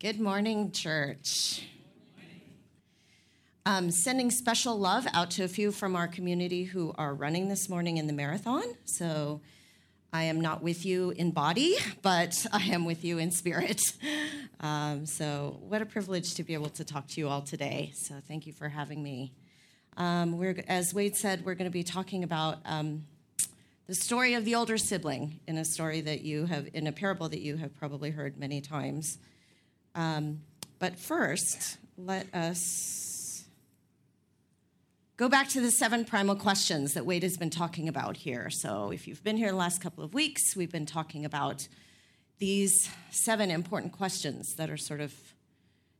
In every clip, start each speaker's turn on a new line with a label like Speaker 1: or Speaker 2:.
Speaker 1: Good morning, church. Um, sending special love out to a few from our community who are running this morning in the marathon. So I am not with you in body, but I am with you in spirit. Um, so, what a privilege to be able to talk to you all today. So, thank you for having me. Um, we're, as Wade said, we're going to be talking about um, the story of the older sibling in a story that you have, in a parable that you have probably heard many times. Um, but first, let us go back to the seven primal questions that Wade has been talking about here. So, if you've been here the last couple of weeks, we've been talking about these seven important questions that are sort of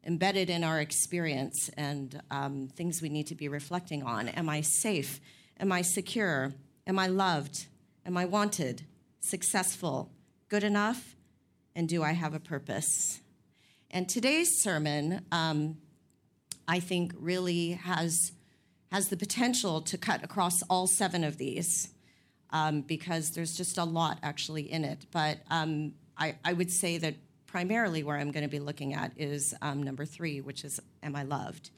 Speaker 1: embedded in our experience and um, things we need to be reflecting on. Am I safe? Am I secure? Am I loved? Am I wanted? Successful? Good enough? And do I have a purpose? And today's sermon, um, I think, really has, has the potential to cut across all seven of these um, because there's just a lot actually in it. But um, I, I would say that primarily where I'm going to be looking at is um, number three, which is Am I loved?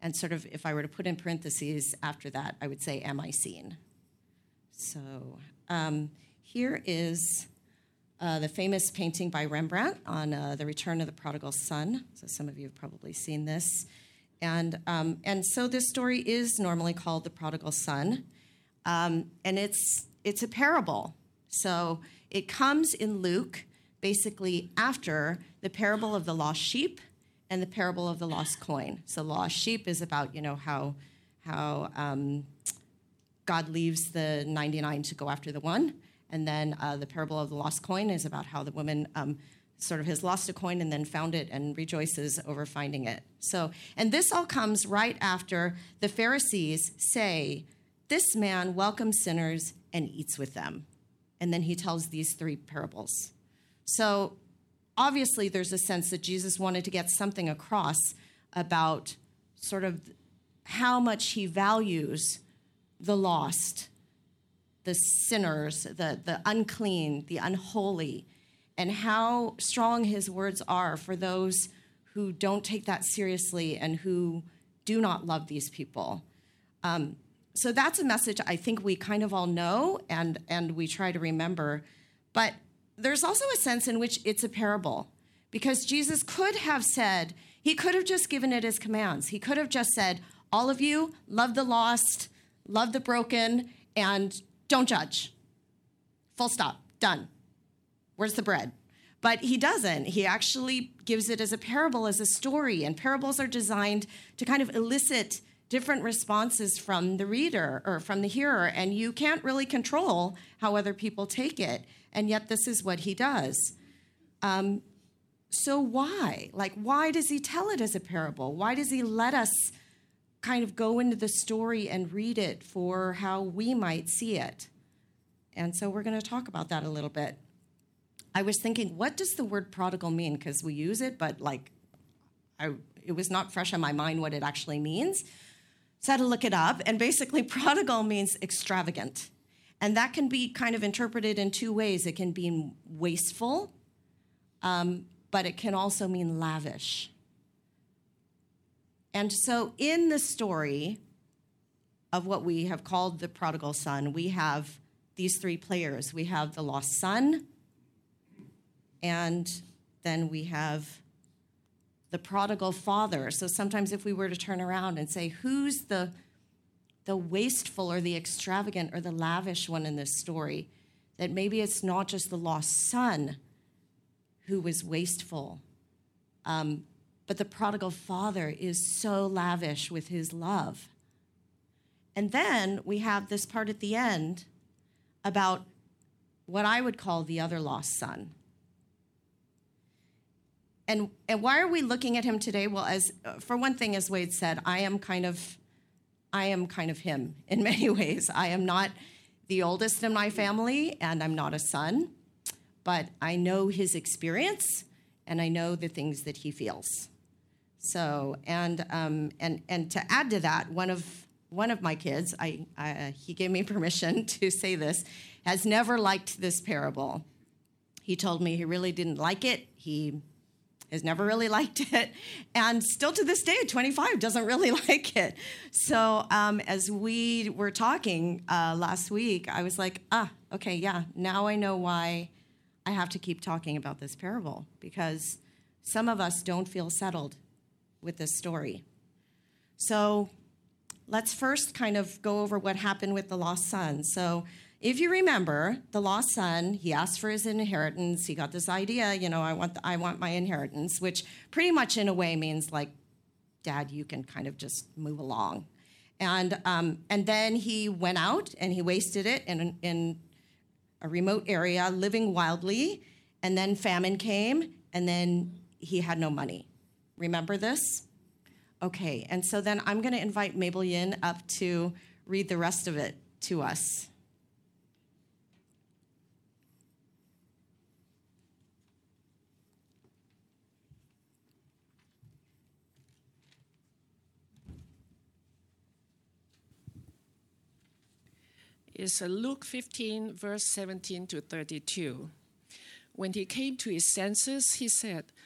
Speaker 1: And sort of if I were to put in parentheses after that, I would say Am I seen? So um, here is uh, the famous painting by Rembrandt on uh, the return of the prodigal son. So some of you have probably seen this. And, um, and so this story is normally called the prodigal son. Um, and it's, it's a parable. So it comes in Luke basically after the parable of the lost sheep and the parable of the lost coin. So lost sheep is about you know how how um, God leaves the 99 to go after the one, and then uh, the parable of the lost coin is about how the woman um, sort of has lost a coin and then found it and rejoices over finding it. So and this all comes right after the Pharisees say, "This man welcomes sinners and eats with them," and then he tells these three parables. So obviously, there's a sense that Jesus wanted to get something across about sort of how much he values the lost, the sinners, the, the unclean, the unholy, and how strong his words are for those who don't take that seriously and who do not love these people. Um, so that's a message I think we kind of all know and, and we try to remember. But there's also a sense in which it's a parable because Jesus could have said, he could have just given it as commands. He could have just said, All of you, love the lost, love the broken, and don't judge. Full stop, done. Where's the bread? But he doesn't. He actually gives it as a parable, as a story. And parables are designed to kind of elicit different responses from the reader or from the hearer. And you can't really control how other people take it and yet this is what he does. Um, so why? Like, why does he tell it as a parable? Why does he let us kind of go into the story and read it for how we might see it? And so we're going to talk about that a little bit. I was thinking, what does the word prodigal mean? Because we use it, but like, I, it was not fresh on my mind what it actually means. So I had to look it up. And basically, prodigal means extravagant. And that can be kind of interpreted in two ways. It can be wasteful, um, but it can also mean lavish. And so, in the story of what we have called the prodigal son, we have these three players we have the lost son, and then we have the prodigal father. So, sometimes if we were to turn around and say, who's the the wasteful or the extravagant or the lavish one in this story. That maybe it's not just the lost son who was wasteful, um, but the prodigal father is so lavish with his love. And then we have this part at the end about what I would call the other lost son. And, and why are we looking at him today? Well, as for one thing, as Wade said, I am kind of I am kind of him in many ways. I am not the oldest in my family, and I'm not a son, but I know his experience and I know the things that he feels. So, and um, and and to add to that, one of one of my kids, I, I he gave me permission to say this, has never liked this parable. He told me he really didn't like it. He has never really liked it, and still to this day at 25 doesn't really like it. So um, as we were talking uh, last week, I was like, ah, okay, yeah, now I know why I have to keep talking about this parable because some of us don't feel settled with this story. So let's first kind of go over what happened with the lost son. So if you remember, the lost son, he asked for his inheritance. He got this idea, you know, I want, the, I want my inheritance, which pretty much in a way means like, Dad, you can kind of just move along. And, um, and then he went out and he wasted it in, in a remote area, living wildly. And then famine came, and then he had no money. Remember this? Okay, and so then I'm going to invite Mabel Yin up to read the rest of it to us.
Speaker 2: is Luke 15, verse 17 to 32. When he came to his senses, he said,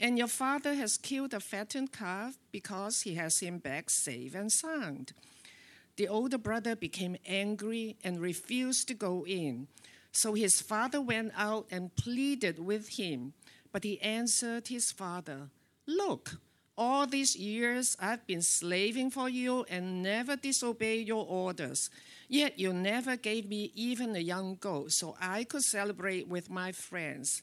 Speaker 2: and your father has killed a fattened calf because he has him back safe and sound. The older brother became angry and refused to go in. So his father went out and pleaded with him. But he answered his father, Look, all these years I've been slaving for you and never disobeyed your orders. Yet you never gave me even a young goat so I could celebrate with my friends.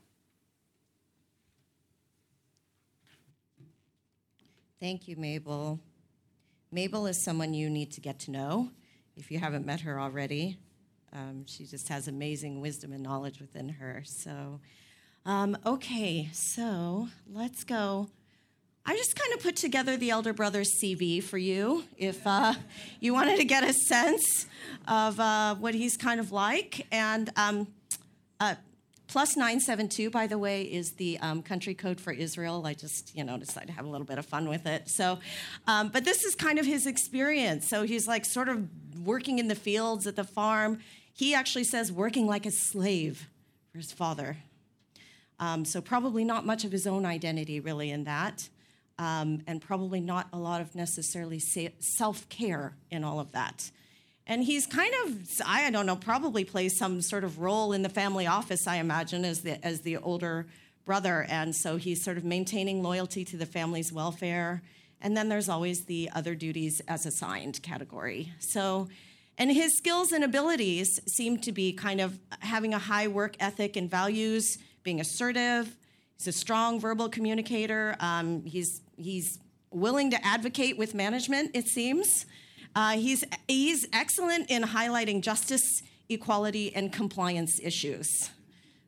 Speaker 1: Thank you, Mabel. Mabel is someone you need to get to know if you haven't met her already. Um, she just has amazing wisdom and knowledge within her. So, um, okay, so let's go I just kind of put together the elder brother's CV for you if uh, you wanted to get a sense of uh, what he's kind of like. And um, uh, plus 972, by the way, is the um, country code for Israel. I just, you know, decided to have a little bit of fun with it. So, um, but this is kind of his experience. So he's like sort of working in the fields at the farm. He actually says working like a slave for his father. Um, so probably not much of his own identity really in that um, and probably not a lot of necessarily self care in all of that. And he's kind of, I don't know, probably plays some sort of role in the family office, I imagine, as the, as the older brother. And so he's sort of maintaining loyalty to the family's welfare. And then there's always the other duties as assigned category. So, and his skills and abilities seem to be kind of having a high work ethic and values, being assertive, He's a strong verbal communicator. Um, he's he's willing to advocate with management. It seems. Uh, he's he's excellent in highlighting justice, equality, and compliance issues.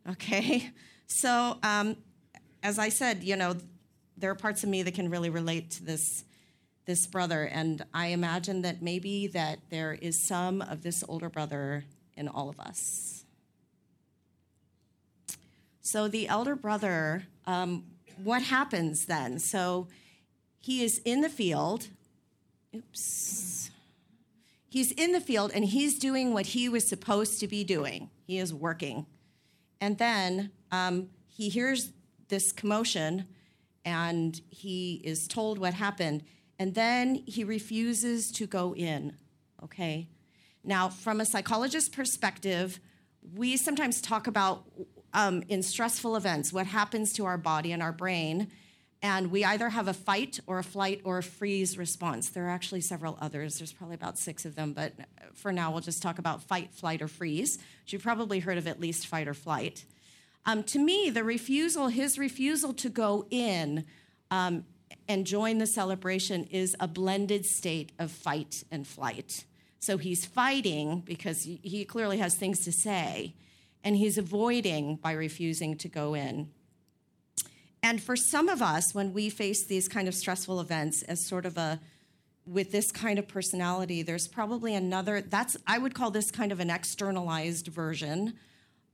Speaker 1: Okay, so um, as I said, you know, there are parts of me that can really relate to this this brother, and I imagine that maybe that there is some of this older brother in all of us. So the elder brother, um, what happens then? So he is in the field. Oops. He's in the field and he's doing what he was supposed to be doing. He is working. And then um, he hears this commotion and he is told what happened. And then he refuses to go in. Okay? Now, from a psychologist perspective, we sometimes talk about um, in stressful events what happens to our body and our brain. And we either have a fight or a flight or a freeze response. There are actually several others. There's probably about six of them, but for now, we'll just talk about fight, flight, or freeze. You've probably heard of at least fight or flight. Um, to me, the refusal, his refusal to go in um, and join the celebration, is a blended state of fight and flight. So he's fighting because he clearly has things to say, and he's avoiding by refusing to go in. And for some of us, when we face these kind of stressful events as sort of a with this kind of personality, there's probably another, that's, I would call this kind of an externalized version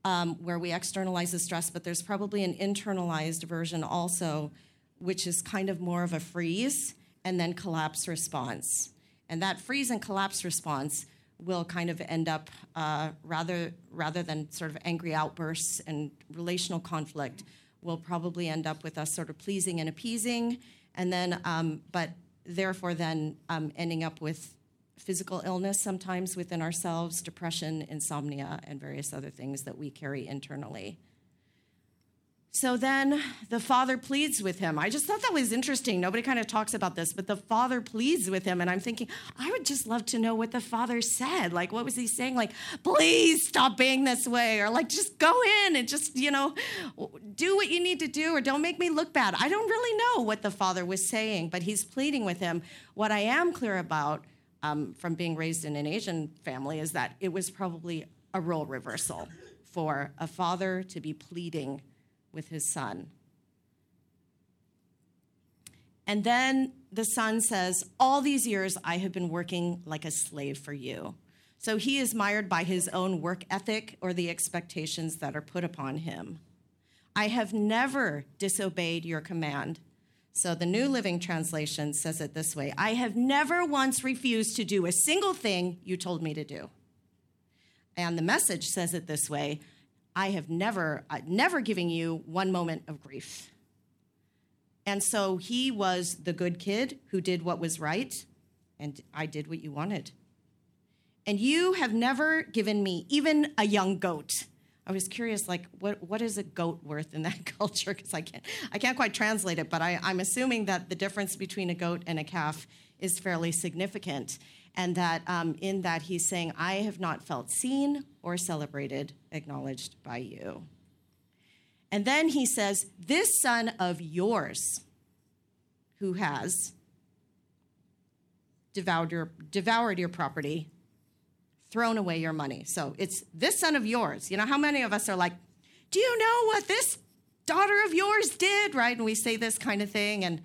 Speaker 1: um, where we externalize the stress, but there's probably an internalized version also, which is kind of more of a freeze and then collapse response. And that freeze and collapse response will kind of end up uh, rather rather than sort of angry outbursts and relational conflict will probably end up with us sort of pleasing and appeasing. And then um, but therefore then um, ending up with physical illness sometimes within ourselves depression insomnia and various other things that we carry internally so then the father pleads with him. I just thought that was interesting. Nobody kind of talks about this, but the father pleads with him. And I'm thinking, I would just love to know what the father said. Like, what was he saying? Like, please stop being this way. Or like, just go in and just, you know, do what you need to do or don't make me look bad. I don't really know what the father was saying, but he's pleading with him. What I am clear about um, from being raised in an Asian family is that it was probably a role reversal for a father to be pleading with his son. And then the son says, All these years I have been working like a slave for you. So he is mired by his own work ethic or the expectations that are put upon him. I have never disobeyed your command. So the New Living Translation says it this way I have never once refused to do a single thing you told me to do. And the message says it this way I have never, uh, never given you one moment of grief. And so he was the good kid who did what was right, and I did what you wanted. And you have never given me even a young goat. I was curious, like, what, what is a goat worth in that culture? Because I can't, I can't quite translate it, but I, I'm assuming that the difference between a goat and a calf is fairly significant and that um, in that he's saying, I have not felt seen or celebrated, acknowledged by you. And then he says, This son of yours who has devoured your, devoured your property, thrown away your money. So it's this son of yours. You know, how many of us are like, Do you know what this daughter of yours did? Right? And we say this kind of thing. And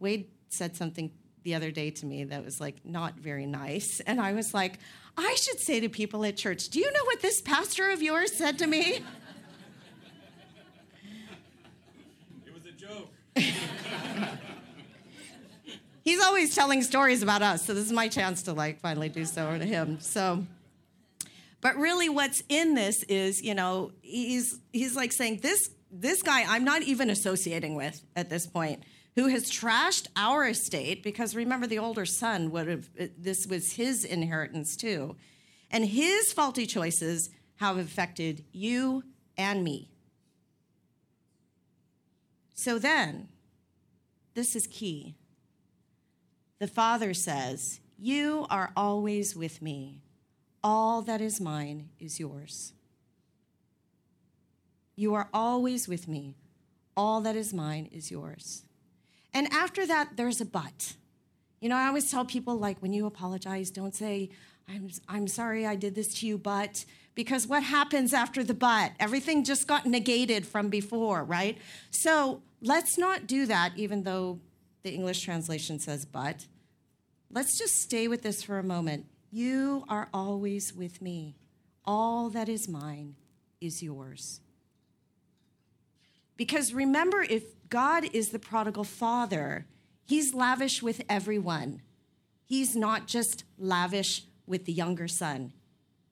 Speaker 1: Wade said something the other day to me that was like not very nice. And I was like, I should say to people at church, Do you know what this pastor of yours said to me?
Speaker 3: It was a joke.
Speaker 1: He's always telling stories about us, so this is my chance to like finally do so to him. So but really what's in this is, you know, he's he's like saying this this guy I'm not even associating with at this point who has trashed our estate because remember the older son would have this was his inheritance too. And his faulty choices have affected you and me. So then this is key. The father says you are always with me. All that is mine is yours. You are always with me. All that is mine is yours. And after that, there's a but. You know, I always tell people, like, when you apologize, don't say, I'm, I'm sorry I did this to you, but, because what happens after the but? Everything just got negated from before, right? So let's not do that, even though the English translation says but. Let's just stay with this for a moment. You are always with me. All that is mine is yours. Because remember, if God is the prodigal father, he's lavish with everyone. He's not just lavish with the younger son,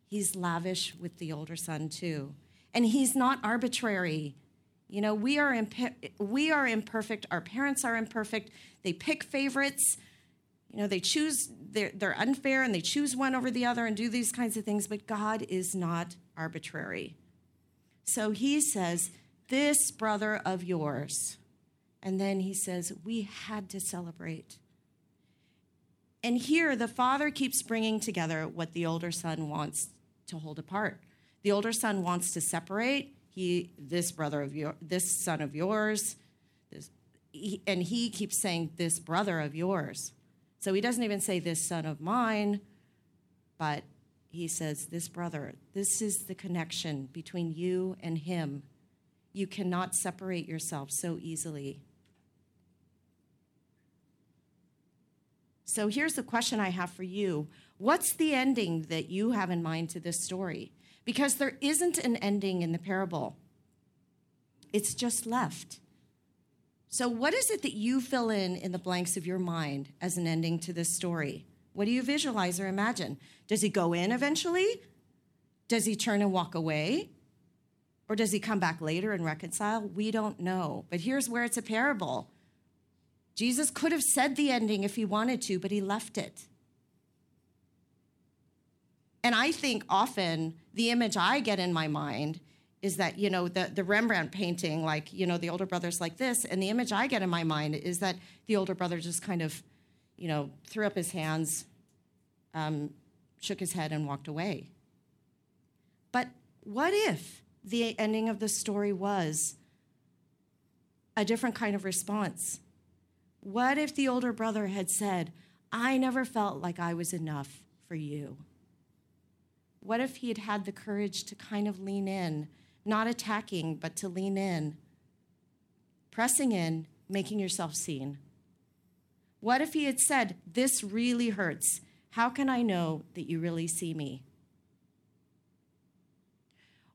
Speaker 1: he's lavish with the older son too. And he's not arbitrary. You know, we are, imp- we are imperfect. Our parents are imperfect. They pick favorites. You know, they choose, they're, they're unfair and they choose one over the other and do these kinds of things, but God is not arbitrary. So he says, This brother of yours. And then he says, We had to celebrate. And here, the father keeps bringing together what the older son wants to hold apart. The older son wants to separate. He, this brother of your, this son of yours, this, he, and he keeps saying, This brother of yours. So he doesn't even say, This son of mine, but he says, This brother, this is the connection between you and him. You cannot separate yourself so easily. So here's the question I have for you What's the ending that you have in mind to this story? Because there isn't an ending in the parable, it's just left. So, what is it that you fill in in the blanks of your mind as an ending to this story? What do you visualize or imagine? Does he go in eventually? Does he turn and walk away? Or does he come back later and reconcile? We don't know. But here's where it's a parable Jesus could have said the ending if he wanted to, but he left it. And I think often the image I get in my mind is that, you know, the, the Rembrandt painting, like, you know, the older brother's like this. And the image I get in my mind is that the older brother just kind of, you know, threw up his hands, um, shook his head, and walked away. But what if the ending of the story was a different kind of response? What if the older brother had said, I never felt like I was enough for you? What if he had had the courage to kind of lean in, not attacking, but to lean in, pressing in, making yourself seen? What if he had said, This really hurts. How can I know that you really see me?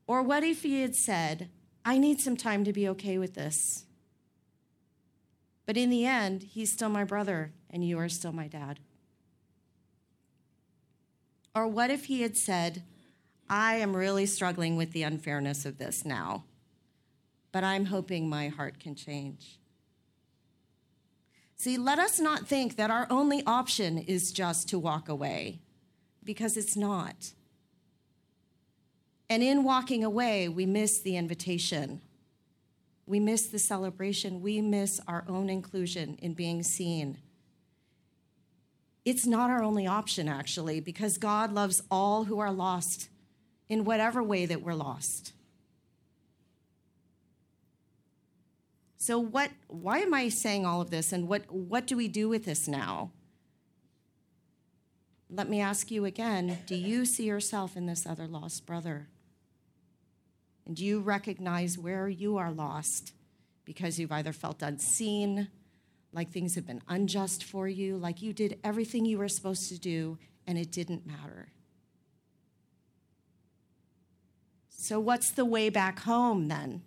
Speaker 1: Or what if he had said, I need some time to be okay with this? But in the end, he's still my brother, and you are still my dad. Or what if he had said, I am really struggling with the unfairness of this now, but I'm hoping my heart can change. See, let us not think that our only option is just to walk away, because it's not. And in walking away, we miss the invitation we miss the celebration. We miss our own inclusion in being seen. It's not our only option, actually, because God loves all who are lost in whatever way that we're lost. So what why am I saying all of this and what what do we do with this now? Let me ask you again, do you see yourself in this other lost brother? And do you recognize where you are lost because you've either felt unseen, like things have been unjust for you, like you did everything you were supposed to do and it didn't matter? So, what's the way back home then?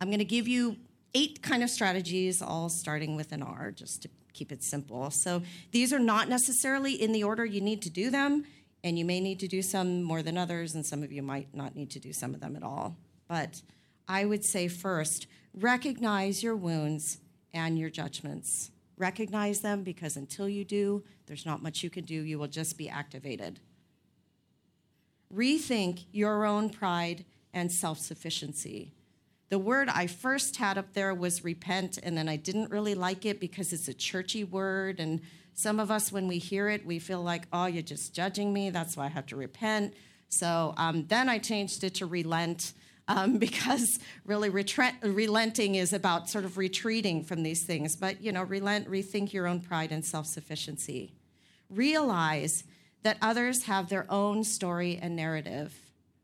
Speaker 1: I'm going to give you eight kind of strategies, all starting with an R, just to keep it simple. So, these are not necessarily in the order you need to do them and you may need to do some more than others, and some of you might not need to do some of them at all. But I would say first, recognize your wounds and your judgments. Recognize them because until you do, there's not much you can do. You will just be activated. Rethink your own pride and self sufficiency. The word I first had up there was repent, and then I didn't really like it because it's a churchy word, and some of us, when we hear it, we feel like, oh, you're just judging me. That's why I have to repent. So um, then I changed it to relent. um, because really retre- relenting is about sort of retreating from these things. But, you know, relent, rethink your own pride and self sufficiency. Realize that others have their own story and narrative,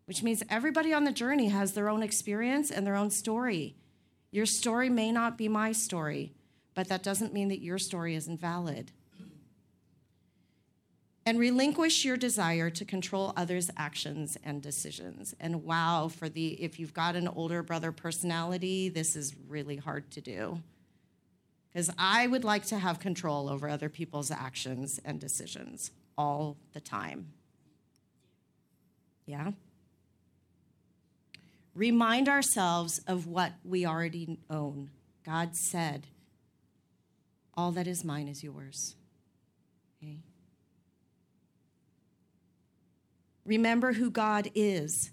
Speaker 1: which means everybody on the journey has their own experience and their own story. Your story may not be my story, but that doesn't mean that your story isn't valid and relinquish your desire to control others' actions and decisions. And wow, for the if you've got an older brother personality, this is really hard to do. Because I would like to have control over other people's actions and decisions all the time. Yeah? Remind ourselves of what we already own. God said, All that is mine is yours. Okay? Remember who God is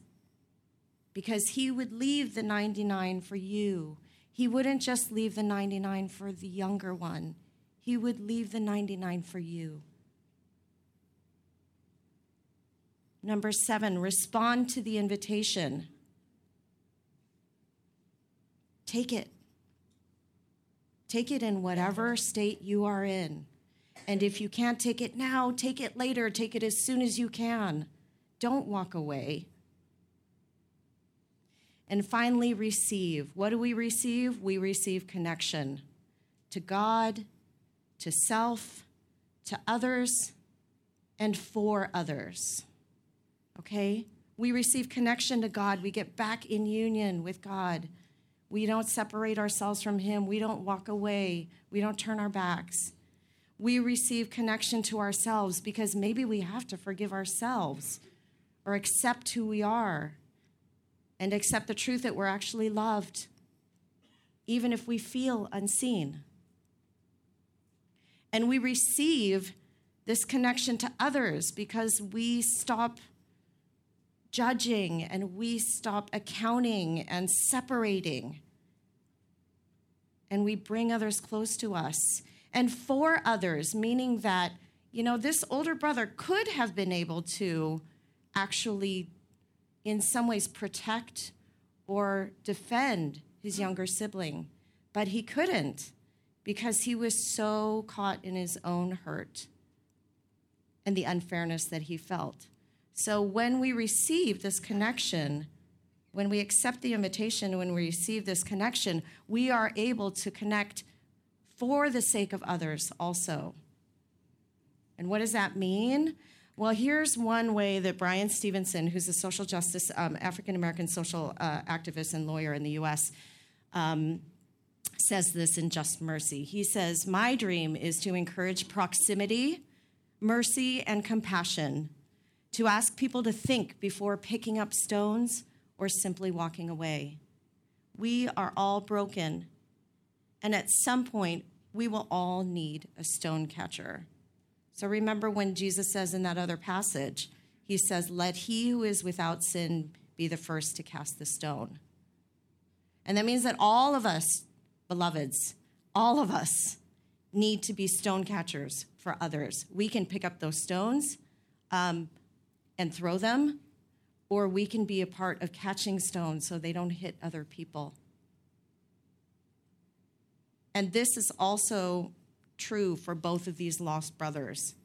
Speaker 1: because He would leave the 99 for you. He wouldn't just leave the 99 for the younger one, He would leave the 99 for you. Number seven, respond to the invitation. Take it. Take it in whatever state you are in. And if you can't take it now, take it later. Take it as soon as you can. Don't walk away. And finally, receive. What do we receive? We receive connection to God, to self, to others, and for others. Okay? We receive connection to God. We get back in union with God. We don't separate ourselves from Him. We don't walk away. We don't turn our backs. We receive connection to ourselves because maybe we have to forgive ourselves or accept who we are and accept the truth that we're actually loved, even if we feel unseen. And we receive this connection to others because we stop judging and we stop accounting and separating. And we bring others close to us. And for others, meaning that, you know, this older brother could have been able to actually, in some ways, protect or defend his hmm. younger sibling, but he couldn't because he was so caught in his own hurt and the unfairness that he felt. So when we receive this connection, when we accept the invitation, when we receive this connection, we are able to connect for the sake of others also. And what does that mean? Well, here's one way that Bryan Stevenson, who's a social justice, um, African American social uh, activist and lawyer in the US, um, says this in Just Mercy. He says, My dream is to encourage proximity, mercy, and compassion, to ask people to think before picking up stones or simply walking away. We are all broken, and at some point, we will all need a stone catcher. So remember when Jesus says in that other passage, he says, Let he who is without sin be the first to cast the stone. And that means that all of us, beloveds, all of us need to be stone catchers for others. We can pick up those stones um, and throw them, or we can be a part of catching stones so they don't hit other people. And this is also true for both of these lost brothers.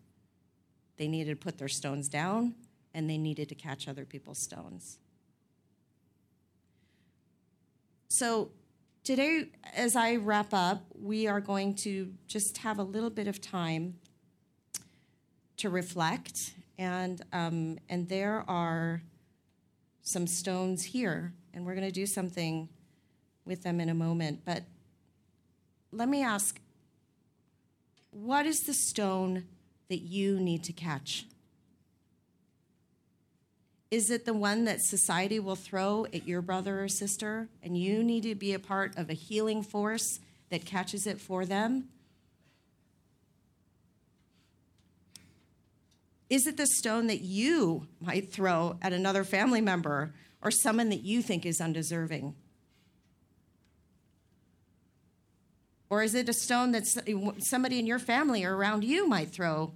Speaker 1: They needed to put their stones down and they needed to catch other people's stones. So, today, as I wrap up, we are going to just have a little bit of time to reflect. And, um, and there are some stones here, and we're going to do something with them in a moment. But let me ask what is the stone that you need to catch? Is it the one that society will throw at your brother or sister, and you need to be a part of a healing force that catches it for them? Is it the stone that you might throw at another family member or someone that you think is undeserving? Or is it a stone that somebody in your family or around you might throw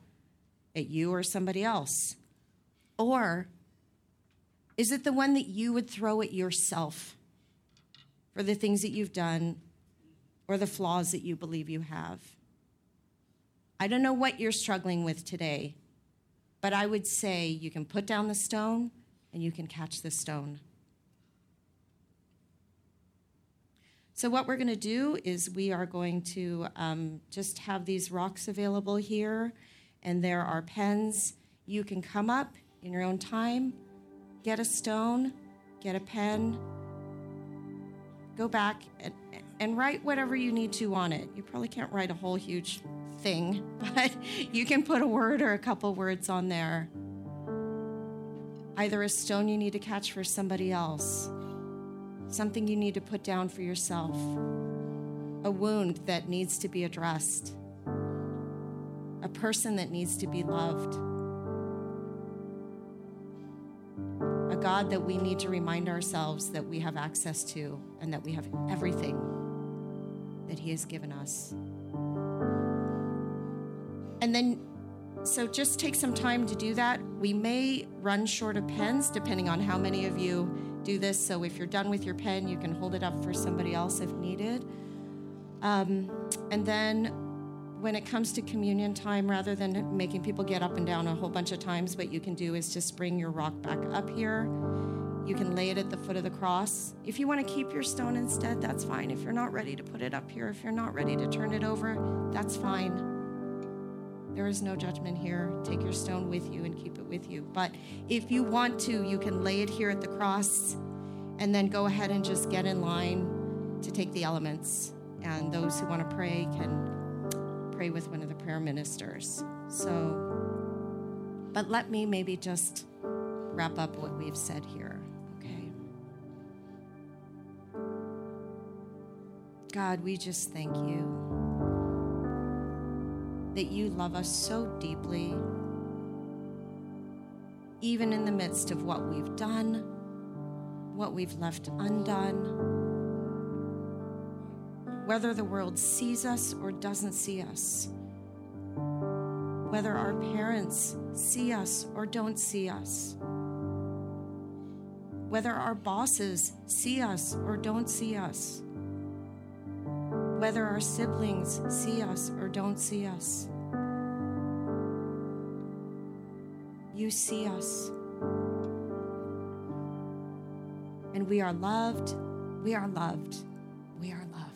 Speaker 1: at you or somebody else? Or Is it the one that you would throw at yourself for the things that you've done or the flaws that you believe you have? I don't know what you're struggling with today, but I would say you can put down the stone and you can catch the stone. So, what we're going to do is we are going to um, just have these rocks available here, and there are pens. You can come up in your own time, get a stone, get a pen, go back and, and write whatever you need to on it. You probably can't write a whole huge thing, but you can put a word or a couple words on there. Either a stone you need to catch for somebody else something you need to put down for yourself, a wound that needs to be addressed, a person that needs to be loved, a God that we need to remind ourselves that we have access to and that we have everything that He has given us. And then so just take some time to do that. We may run short of pens depending on how many of you do this. So if you're done with your pen, you can hold it up for somebody else if needed. Um, and then when it comes to communion time, rather than making people get up and down a whole bunch of times, what you can do is just bring your rock back up here. You can lay it at the foot of the cross. If you want to keep your stone instead, that's fine. If you're not ready to put it up here, if you're not ready to turn it over, that's fine. There is no judgment here. Take your stone with you and keep it with you. But if you want to, you can lay it here at the cross and then go ahead and just get in line to take the elements. And those who want to pray can pray with one of the prayer ministers. So, but let me maybe just wrap up what we've said here, okay? God, we just thank you that you love us so deeply, even in the midst of what we've done, what we've left undone, whether the world sees us or doesn't see us, whether our parents see us or don't see us, whether our bosses see us or don't see us whether our siblings see us or don't see us. You see us. And we are loved. We are loved. We are loved.